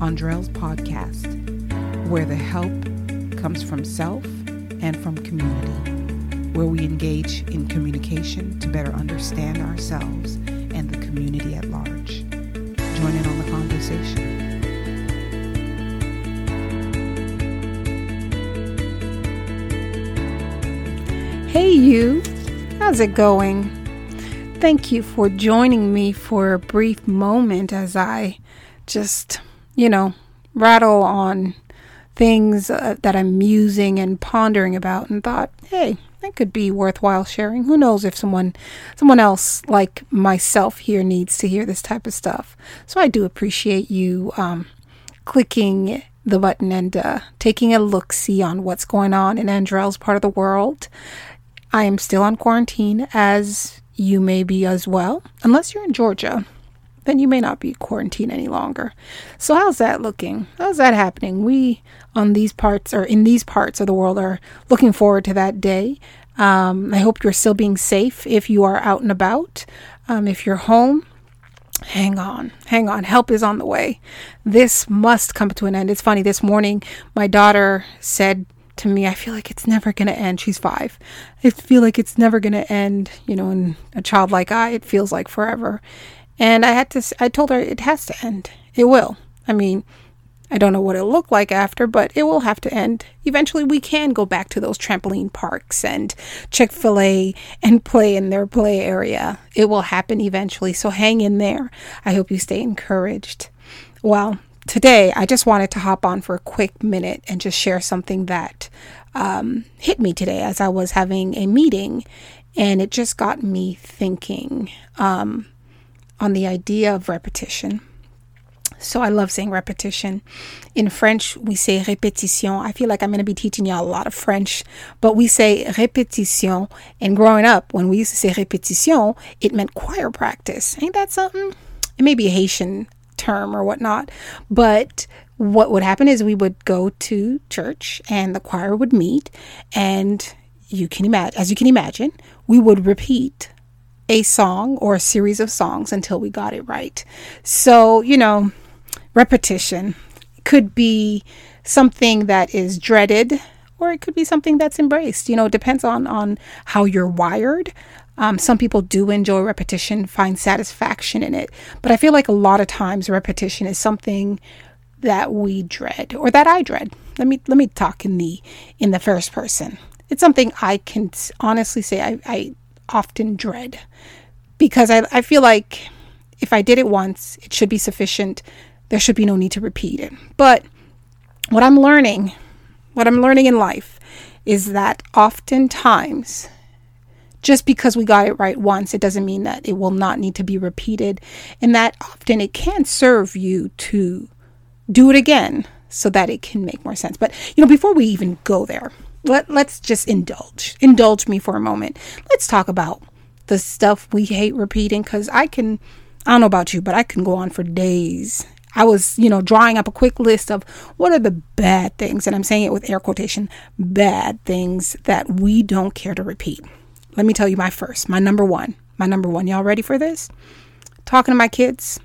Andrell's podcast, where the help comes from self and from community, where we engage in communication to better understand ourselves and the community at large. Join in on the conversation. Hey, you. How's it going? Thank you for joining me for a brief moment as I just, you know, rattle on things uh, that I'm musing and pondering about and thought, hey, that could be worthwhile sharing. Who knows if someone someone else like myself here needs to hear this type of stuff. So I do appreciate you um, clicking the button and uh, taking a look see on what's going on in Andrell's part of the world. I am still on quarantine as you may be as well, unless you're in Georgia. Then you may not be quarantined any longer. So how's that looking? How's that happening? We on these parts or in these parts of the world are looking forward to that day. Um, I hope you're still being safe if you are out and about. Um, if you're home, hang on, hang on. Help is on the way. This must come to an end. It's funny. This morning, my daughter said to me, I feel like it's never going to end. She's five. I feel like it's never going to end. You know, in a child like I, it feels like forever. And I had to, I told her it has to end. It will. I mean, I don't know what it'll look like after, but it will have to end. Eventually, we can go back to those trampoline parks and Chick fil A and play in their play area. It will happen eventually. So hang in there. I hope you stay encouraged. Well, today I just wanted to hop on for a quick minute and just share something that um, hit me today as I was having a meeting, and it just got me thinking um, on the idea of repetition. So I love saying repetition. In French, we say répétition. I feel like I'm going to be teaching y'all a lot of French, but we say répétition. And growing up, when we used to say répétition, it meant choir practice. Ain't that something? It may be a Haitian term or whatnot. But what would happen is we would go to church and the choir would meet and you can imagine as you can imagine, we would repeat a song or a series of songs until we got it right. So, you know, repetition could be something that is dreaded or it could be something that's embraced. You know, it depends on on how you're wired. Um, some people do enjoy repetition, find satisfaction in it, but I feel like a lot of times repetition is something that we dread or that I dread. Let me let me talk in the in the first person. It's something I can honestly say I, I often dread because I, I feel like if I did it once, it should be sufficient. There should be no need to repeat it. But what I'm learning, what I'm learning in life, is that oftentimes just because we got it right once, it doesn't mean that it will not need to be repeated. And that often it can serve you to do it again so that it can make more sense. But, you know, before we even go there, let, let's just indulge. Indulge me for a moment. Let's talk about the stuff we hate repeating because I can, I don't know about you, but I can go on for days. I was, you know, drawing up a quick list of what are the bad things, and I'm saying it with air quotation, bad things that we don't care to repeat. Let me tell you my first, my number one. My number one. Y'all ready for this? Talking to my kids.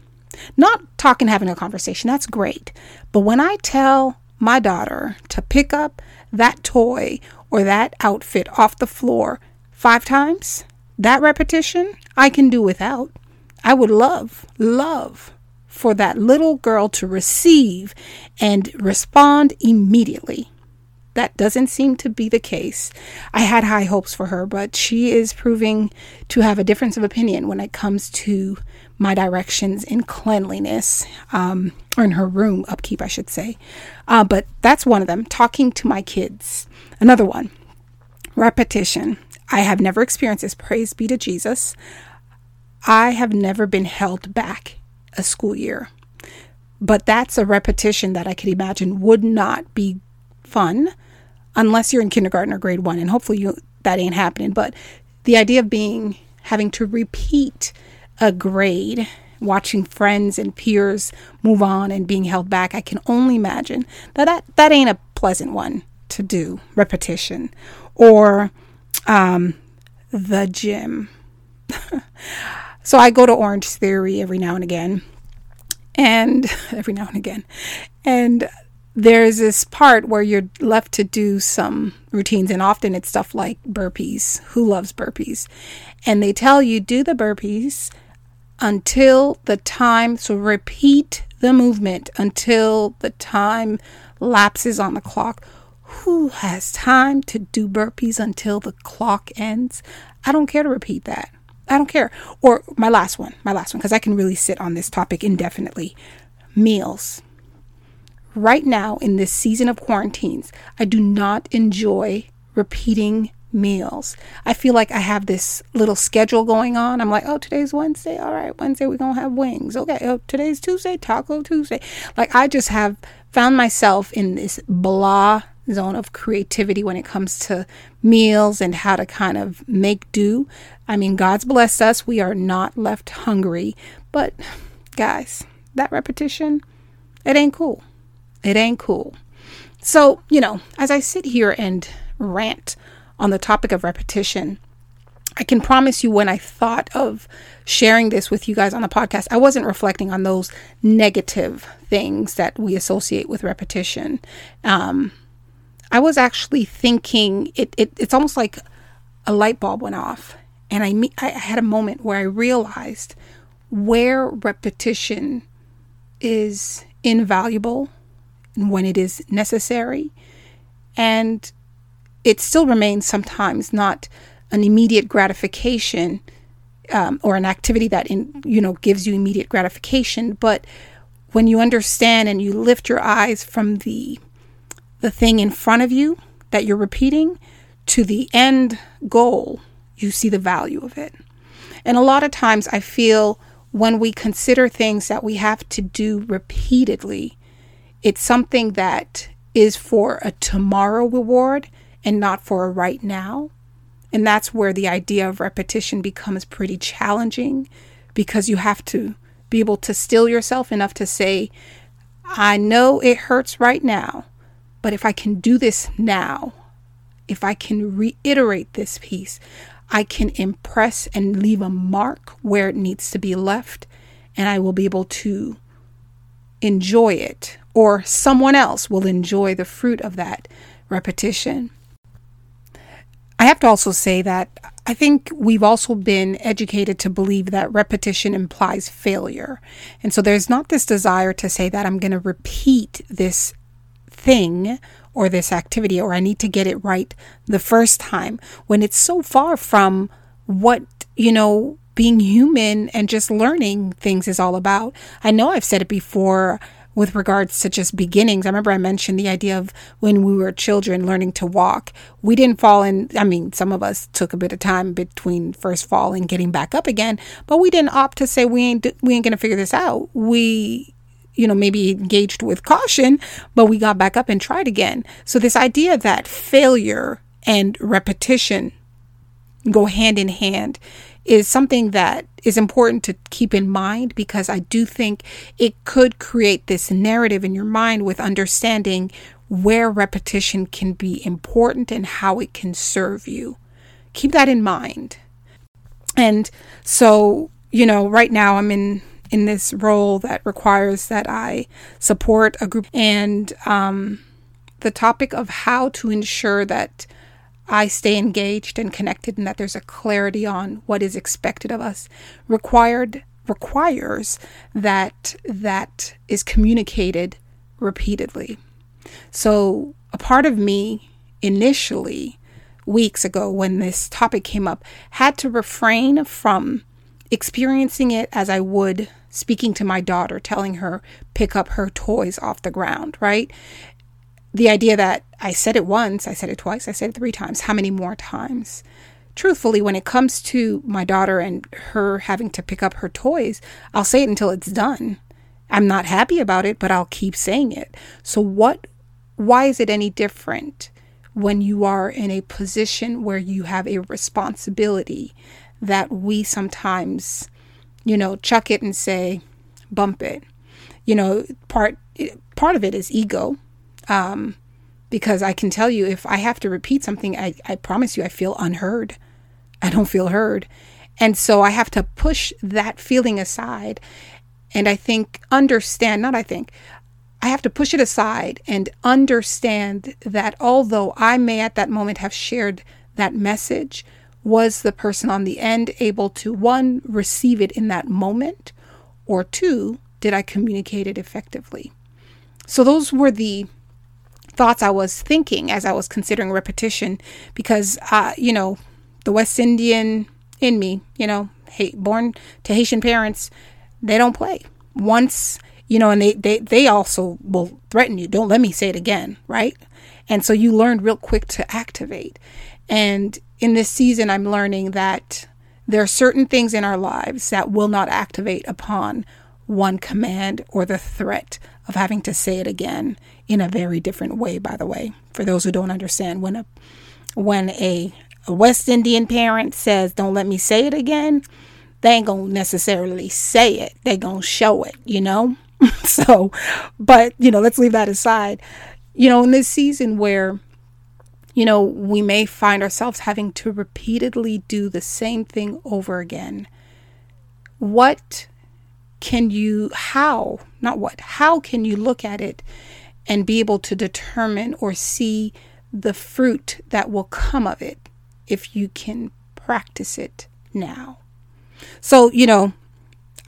Not talking, having a conversation. That's great. But when I tell my daughter to pick up that toy or that outfit off the floor five times, that repetition I can do without. I would love, love for that little girl to receive and respond immediately. That doesn't seem to be the case. I had high hopes for her, but she is proving to have a difference of opinion when it comes to my directions in cleanliness, um, or in her room upkeep, I should say. Uh, but that's one of them. Talking to my kids. Another one. Repetition. I have never experienced this. Praise be to Jesus. I have never been held back a school year. But that's a repetition that I could imagine would not be fun unless you're in kindergarten or grade one, and hopefully you that ain't happening. But the idea of being having to repeat a grade, watching friends and peers move on and being held back, I can only imagine that that, that ain't a pleasant one to do. Repetition or um, the gym. so I go to Orange Theory every now and again. And every now and again. And there's this part where you're left to do some routines, and often it's stuff like burpees. Who loves burpees? And they tell you do the burpees until the time, so repeat the movement until the time lapses on the clock. Who has time to do burpees until the clock ends? I don't care to repeat that. I don't care. Or my last one, my last one, because I can really sit on this topic indefinitely meals right now in this season of quarantines, I do not enjoy repeating meals. I feel like I have this little schedule going on. I'm like, oh, today's Wednesday. All right, Wednesday we're going to have wings. Okay, oh, today's Tuesday, Taco Tuesday. Like, I just have found myself in this blah zone of creativity when it comes to meals and how to kind of make do. I mean, God's blessed us. We are not left hungry. But, guys, that repetition, it ain't cool. It ain't cool. So, you know, as I sit here and rant on the topic of repetition, I can promise you when I thought of sharing this with you guys on the podcast, I wasn't reflecting on those negative things that we associate with repetition. Um, I was actually thinking it, it, it's almost like a light bulb went off. And I, I had a moment where I realized where repetition is invaluable when it is necessary. And it still remains sometimes not an immediate gratification um, or an activity that in, you know gives you immediate gratification but when you understand and you lift your eyes from the the thing in front of you that you're repeating to the end goal you see the value of it and a lot of times i feel when we consider things that we have to do repeatedly it's something that is for a tomorrow reward and not for a right now. And that's where the idea of repetition becomes pretty challenging because you have to be able to still yourself enough to say, I know it hurts right now, but if I can do this now, if I can reiterate this piece, I can impress and leave a mark where it needs to be left, and I will be able to enjoy it or someone else will enjoy the fruit of that repetition. I have to also say that I think we've also been educated to believe that repetition implies failure. And so there's not this desire to say that I'm going to repeat this thing or this activity or I need to get it right the first time when it's so far from what, you know, being human and just learning things is all about. I know I've said it before with regards to just beginnings. I remember I mentioned the idea of when we were children learning to walk. We didn't fall in, I mean, some of us took a bit of time between first fall and getting back up again, but we didn't opt to say we ain't we ain't going to figure this out. We you know, maybe engaged with caution, but we got back up and tried again. So this idea that failure and repetition go hand in hand is something that is important to keep in mind because I do think it could create this narrative in your mind with understanding where repetition can be important and how it can serve you. Keep that in mind. And so, you know, right now I'm in in this role that requires that I support a group and um, the topic of how to ensure that I stay engaged and connected and that there's a clarity on what is expected of us required requires that that is communicated repeatedly. So a part of me initially weeks ago when this topic came up had to refrain from experiencing it as I would speaking to my daughter telling her pick up her toys off the ground, right? The idea that I said it once, I said it twice, I said it three times, how many more times? Truthfully, when it comes to my daughter and her having to pick up her toys, I'll say it until it's done. I'm not happy about it, but I'll keep saying it. So, what, why is it any different when you are in a position where you have a responsibility that we sometimes, you know, chuck it and say, bump it? You know, part, part of it is ego um, because I can tell you if I have to repeat something, I, I promise you I feel unheard. I don't feel heard. And so I have to push that feeling aside And I think, understand, not I think, I have to push it aside and understand that although I may at that moment have shared that message, was the person on the end able to one, receive it in that moment, or two, did I communicate it effectively? So those were the thoughts I was thinking as I was considering repetition because, uh, you know, the West Indian in me, you know, hey, born to Haitian parents, they don't play. Once you know, and they, they, they also will threaten you. Don't let me say it again, right? And so you learn real quick to activate. And in this season, I'm learning that there are certain things in our lives that will not activate upon one command or the threat of having to say it again in a very different way, by the way. For those who don't understand, when a when a, a West Indian parent says, Don't let me say it again, they ain't gonna necessarily say it. They gonna show it, you know? so, but, you know, let's leave that aside. You know, in this season where, you know, we may find ourselves having to repeatedly do the same thing over again, what can you, how, not what, how can you look at it and be able to determine or see the fruit that will come of it if you can practice it now? So, you know,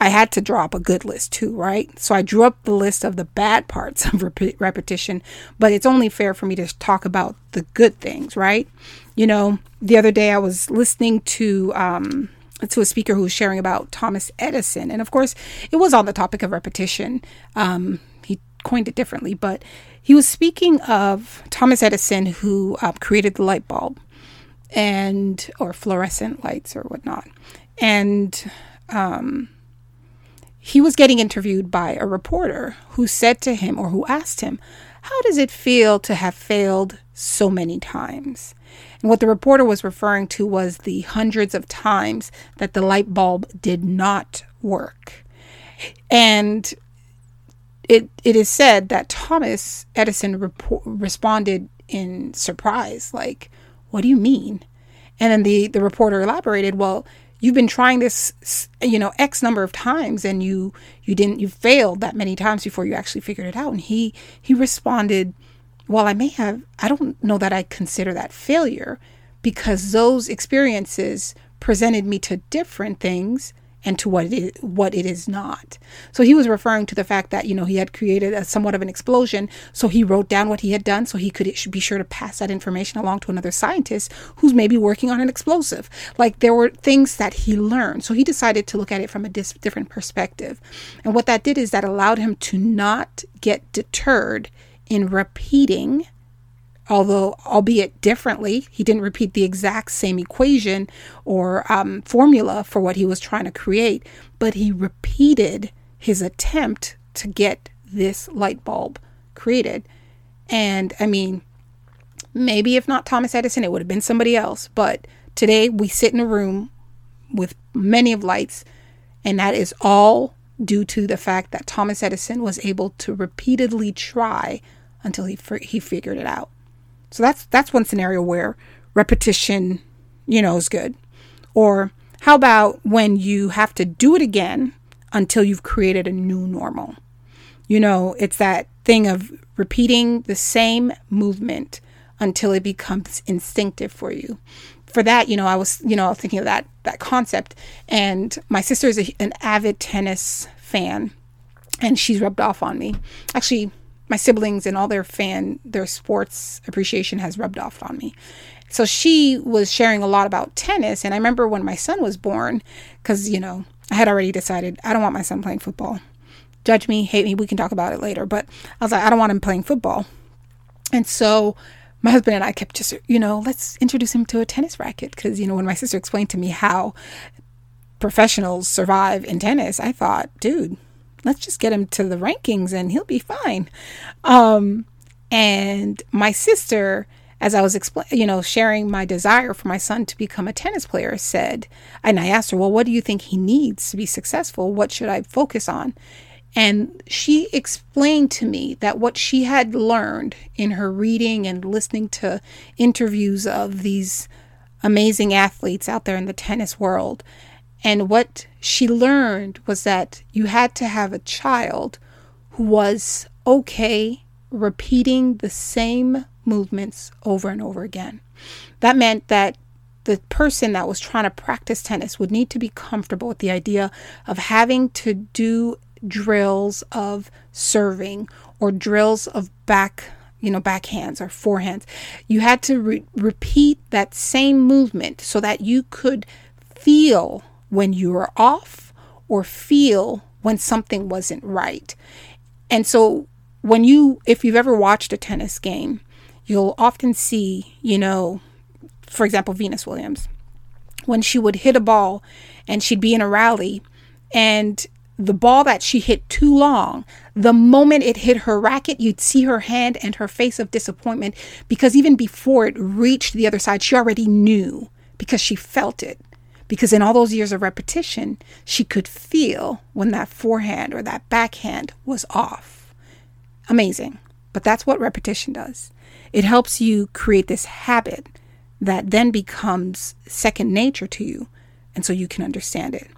I had to draw up a good list too, right? So I drew up the list of the bad parts of rep- repetition, but it's only fair for me to talk about the good things, right? You know, the other day I was listening to um, to a speaker who was sharing about Thomas Edison, and of course, it was on the topic of repetition. Um, coined it differently, but he was speaking of Thomas Edison, who uh, created the light bulb and or fluorescent lights or whatnot, and um, he was getting interviewed by a reporter who said to him, or who asked him, How does it feel to have failed so many times? And what the reporter was referring to was the hundreds of times that the light bulb did not work. And it, it is said that Thomas Edison responded in surprise, like, What do you mean? And then the, the reporter elaborated, Well, you've been trying this you know x number of times and you you didn't you failed that many times before you actually figured it out and he he responded well i may have i don't know that i consider that failure because those experiences presented me to different things and to what it is, what it is not. So he was referring to the fact that you know he had created a somewhat of an explosion, so he wrote down what he had done so he could be sure to pass that information along to another scientist who's maybe working on an explosive. Like there were things that he learned, so he decided to look at it from a dis- different perspective. And what that did is that allowed him to not get deterred in repeating although albeit differently. He didn't repeat the exact same equation or um, formula for what he was trying to create, but he repeated his attempt to get this light bulb created. And I mean, maybe if not Thomas Edison, it would have been somebody else. But today we sit in a room with many of lights, and that is all due to the fact that Thomas Edison was able to repeatedly try until he he figured it out. So that's that's one scenario where repetition, you know, is good. Or how about when you have to do it again until you've created a new normal? You know, it's that thing of repeating the same movement until it becomes instinctive for you. For that, you know, I was, you know, thinking of that that concept. And my sister is a, an avid tennis fan, and she's rubbed off on me. Actually, my siblings and all their fan their sports appreciation has rubbed off on me. So she was sharing a lot about tennis and i remember when my son was born because you know i had already decided i don't want my son playing football. Judge me hate me we can talk about it later but i was like i don't want him playing football. And so my husband and i kept just you know let's introduce him to a tennis racket because you know when my sister explained to me how professionals survive in tennis i thought dude let's just get him to the rankings and he'll be fine. Um, and my sister, as I was explaining, you know, sharing my desire for my son to become a tennis player, said, and I asked her, well, what do you think he needs to be successful? What should I focus on? And she explained to me that what she had learned in her reading and listening to interviews of these amazing athletes out there in the tennis world And what she learned was that you had to have a child who was okay repeating the same movements over and over again. That meant that the person that was trying to practice tennis would need to be comfortable with the idea of having to do drills of serving or drills of back you know backhands or forehands you had to re- repeat that same movement so that you could feel when you were off or feel when something wasn't right and so when you if you've ever watched a tennis game you'll often see you know for example, Venus Williams, when she would hit a ball and she'd be in a rally and the ball that she hit too long, the moment it hit her racket, you'd see her hand and her face of disappointment because even before it reached the other side, she already knew because she felt it. Because in all those years of repetition, she could feel when that forehand or that backhand was off. Amazing. But that's what repetition does. It helps you create this habit that then becomes second nature to you. And so you can understand it.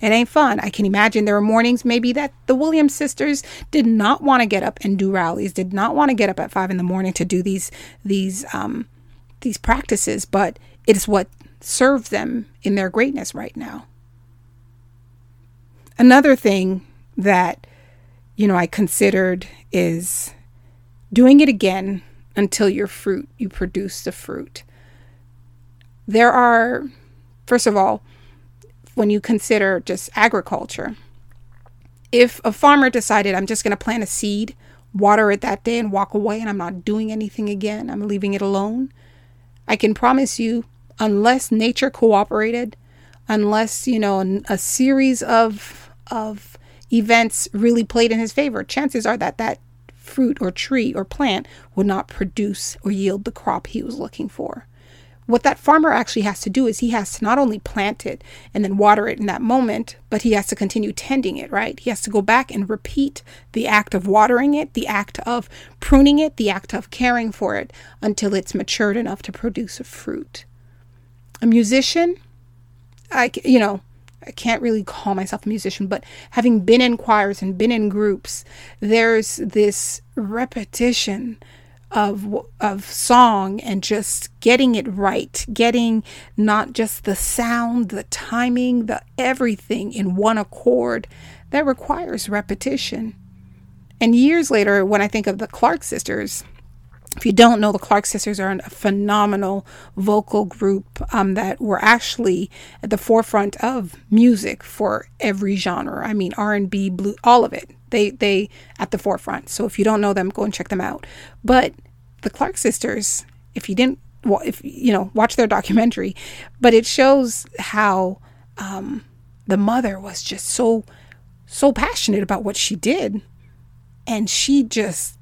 It ain't fun. I can imagine there were mornings maybe that the Williams sisters did not want to get up and do rallies, did not want to get up at five in the morning to do these these um these practices, but it is what serves them in their greatness right now. Another thing that you know I considered is doing it again until your fruit you produce the fruit there are, first of all, when you consider just agriculture, if a farmer decided, I'm just going to plant a seed, water it that day, and walk away, and I'm not doing anything again, I'm leaving it alone, I can promise you, unless nature cooperated, unless, you know, a series of, of events really played in his favor, chances are that that fruit or tree or plant would not produce or yield the crop he was looking for what that farmer actually has to do is he has to not only plant it and then water it in that moment, but he has to continue tending it, right? He has to go back and repeat the act of watering it, the act of pruning it, the act of caring for it until it's matured enough to produce a fruit. A musician, I, you know, I can't really call myself a musician, but having been in choirs and been in groups, there's this repetition of of song and just getting it right, getting not just the sound, the timing, the everything in one accord that requires repetition. And years later, when I think of the Clark sisters, if you don't know, the Clark sisters are a phenomenal vocal group um, that were actually at the forefront of music for every genre. I mean, R and B, blue, all of it. They they at the forefront. So if you don't know them, go and check them out. But the Clark sisters, if you didn't, well, if you know, watch their documentary, but it shows how um, the mother was just so so passionate about what she did, and she just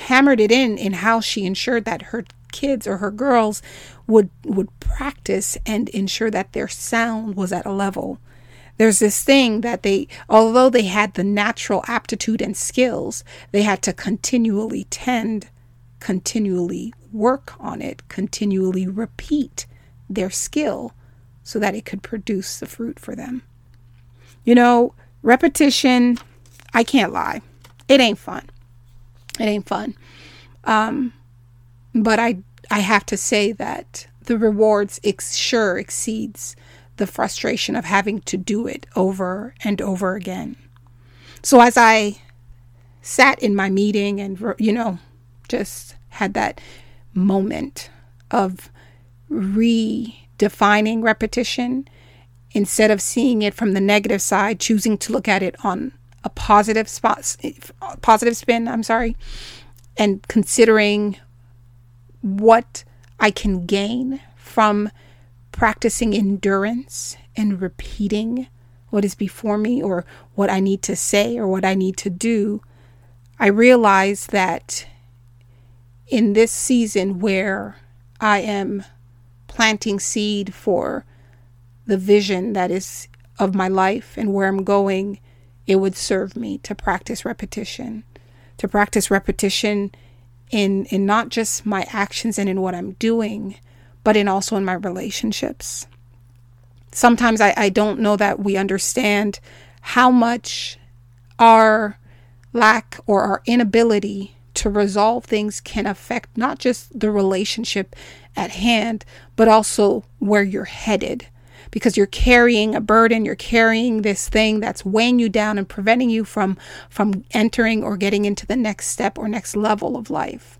hammered it in in how she ensured that her kids or her girls would would practice and ensure that their sound was at a level there's this thing that they, although they had the natural aptitude and skills, they had to continually tend, continually work on it, continually repeat their skill so that it could produce the fruit for them. You know, repetition, I can't lie, it ain't fun. It ain't fun. Um, but I, I have to say that the rewards ex- sure exceeds the frustration of having to do it over and over again. So as I sat in my meeting and, you know, just had that moment of redefining repetition instead of seeing it from the negative side, choosing to look at it on a positive spot, positive spin, I'm sorry, and considering what I can gain from practicing endurance and repeating what is before me or what I need to say or what I need to do, I realize that in this season where I am planting seed for the vision that is of my life and where I'm going, it would serve me to practice repetition, to practice repetition in in not just my actions and in what I'm doing, but in also in my relationships. sometimes I, I don't know that we understand how much our lack or our inability to resolve things can affect not just the relationship at hand, but also where you're headed. Because you're carrying a burden, you're carrying this thing that's weighing you down and preventing you from from entering or getting into the next step or next level of life.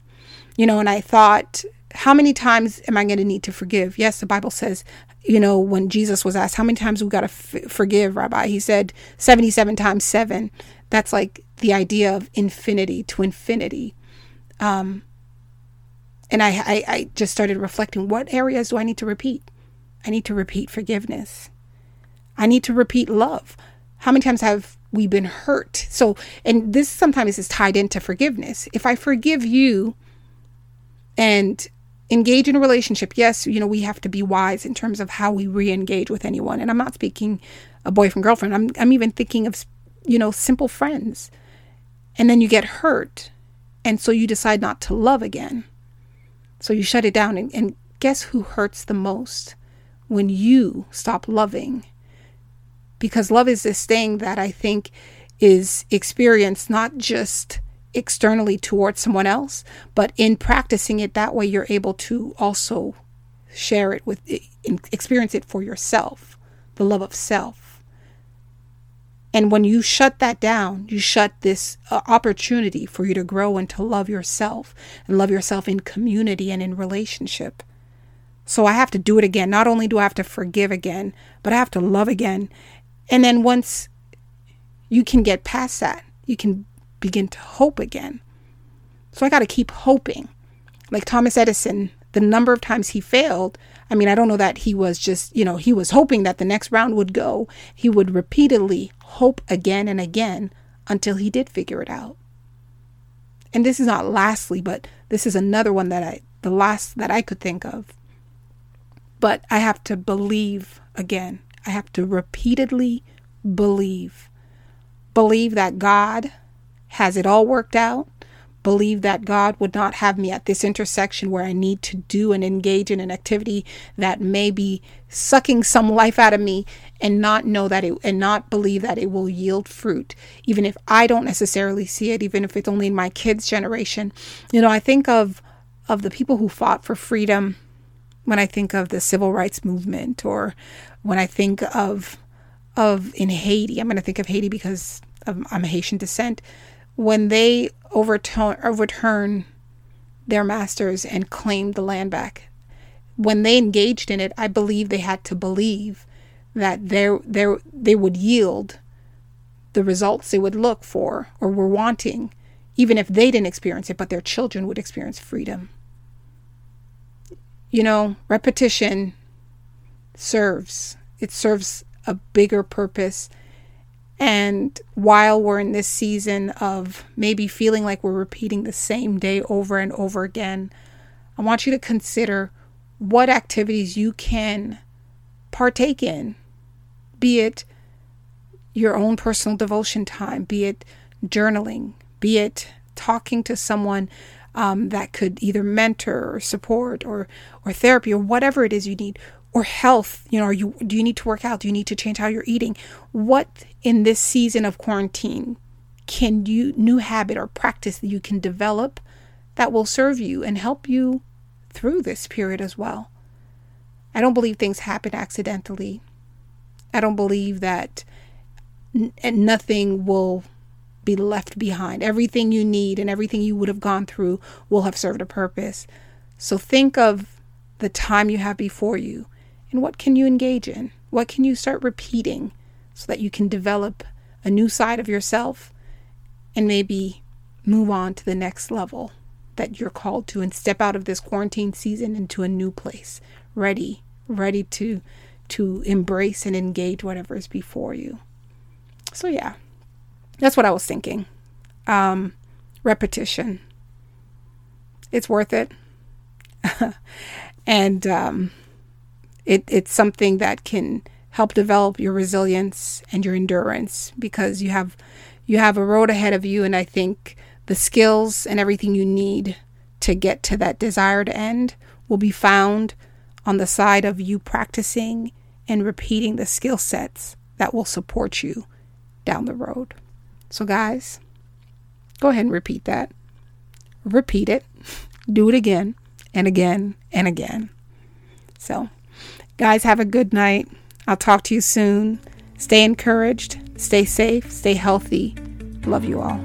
You know, and I thought, how many times am I going to need to forgive? Yes, the Bible says, you know, when Jesus was asked, how many times we got to f- forgive, Rabbi? He said 77 times 7. That's like the idea of infinity to infinity. Um, and I, I, I just started reflecting what areas do I need to repeat? I need to repeat forgiveness. I need to repeat love. How many times have we been hurt? So, and this sometimes is tied into forgiveness. If I forgive you and engage in a relationship, yes, you know, we have to be wise in terms of how we re engage with anyone. And I'm not speaking a boyfriend, girlfriend. I'm, I'm even thinking of, you know, simple friends. And then you get hurt. And so you decide not to love again. So you shut it down. And, and guess who hurts the most? When you stop loving. Because love is this thing that I think is experienced not just externally towards someone else, but in practicing it that way, you're able to also share it with, experience it for yourself, the love of self. And when you shut that down, you shut this uh, opportunity for you to grow and to love yourself and love yourself in community and in relationship. So I have to do it again. Not only do I have to forgive again, but I have to love again. And then once you can get past that, you can begin to hope again. So I got to keep hoping. Like Thomas Edison, the number of times he failed, I mean, I don't know that he was just, you know, he was hoping that the next round would go. He would repeatedly hope again and again until he did figure it out. And this is not lastly, but this is another one that I, the last that I could think of. But I have to believe again. I have to repeatedly believe. Believe that God has it all worked out, believe that God would not have me at this intersection where I need to do and engage in an activity that may be sucking some life out of me and not know that it and not believe that it will yield fruit even if I don't necessarily see it even if it's only in my kids generation you know I think of of the people who fought for freedom when I think of the civil rights movement or when I think of of in Haiti I'm going to think of Haiti because I'm Haitian descent when they overturn, overturn their masters and claim the land back, when they engaged in it, I believe they had to believe that they they would yield the results they would look for or were wanting, even if they didn't experience it, but their children would experience freedom. You know, repetition serves. It serves a bigger purpose and while we're in this season of maybe feeling like we're repeating the same day over and over again, I want you to consider what activities you can partake in, be it your own personal devotion time, be it journaling, be it talking to someone um, that could either mentor or support or or therapy or whatever it is you need or health. You know are you do you need to work out? Do you need to change how you're eating? What in this season of quarantine can you new habit or practice that you can develop that will serve you and help you through this period as well? I don't believe things happen accidentally. I don't believe that n- nothing will be left behind everything you need and everything you would have gone through will have served a purpose so think of the time you have before you and what can you engage in? What can you start repeating so that you can develop a new side of yourself and maybe move on to the next level that you're called to and step out of this quarantine season into a new place, ready, ready to to embrace and engage whatever is before you. So yeah. That's what I was thinking. Um repetition. It's worth it. and um it, it's something that can help develop your resilience and your endurance because you have you have a road ahead of you and I think the skills and everything you need to get to that desired end will be found on the side of you practicing and repeating the skill sets that will support you down the road. So, guys, go ahead and repeat that. Repeat it. Do it again and again and again. So, guys, have a good night. I'll talk to you soon. Stay encouraged, stay safe, stay healthy. Love you all.